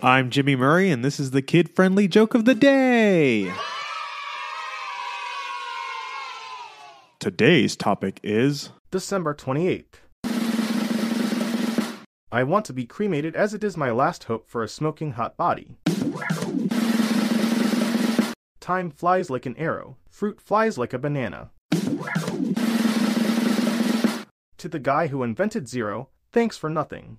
I'm Jimmy Murray, and this is the kid friendly joke of the day. Today's topic is December 28th. I want to be cremated as it is my last hope for a smoking hot body. Time flies like an arrow, fruit flies like a banana. To the guy who invented zero, thanks for nothing.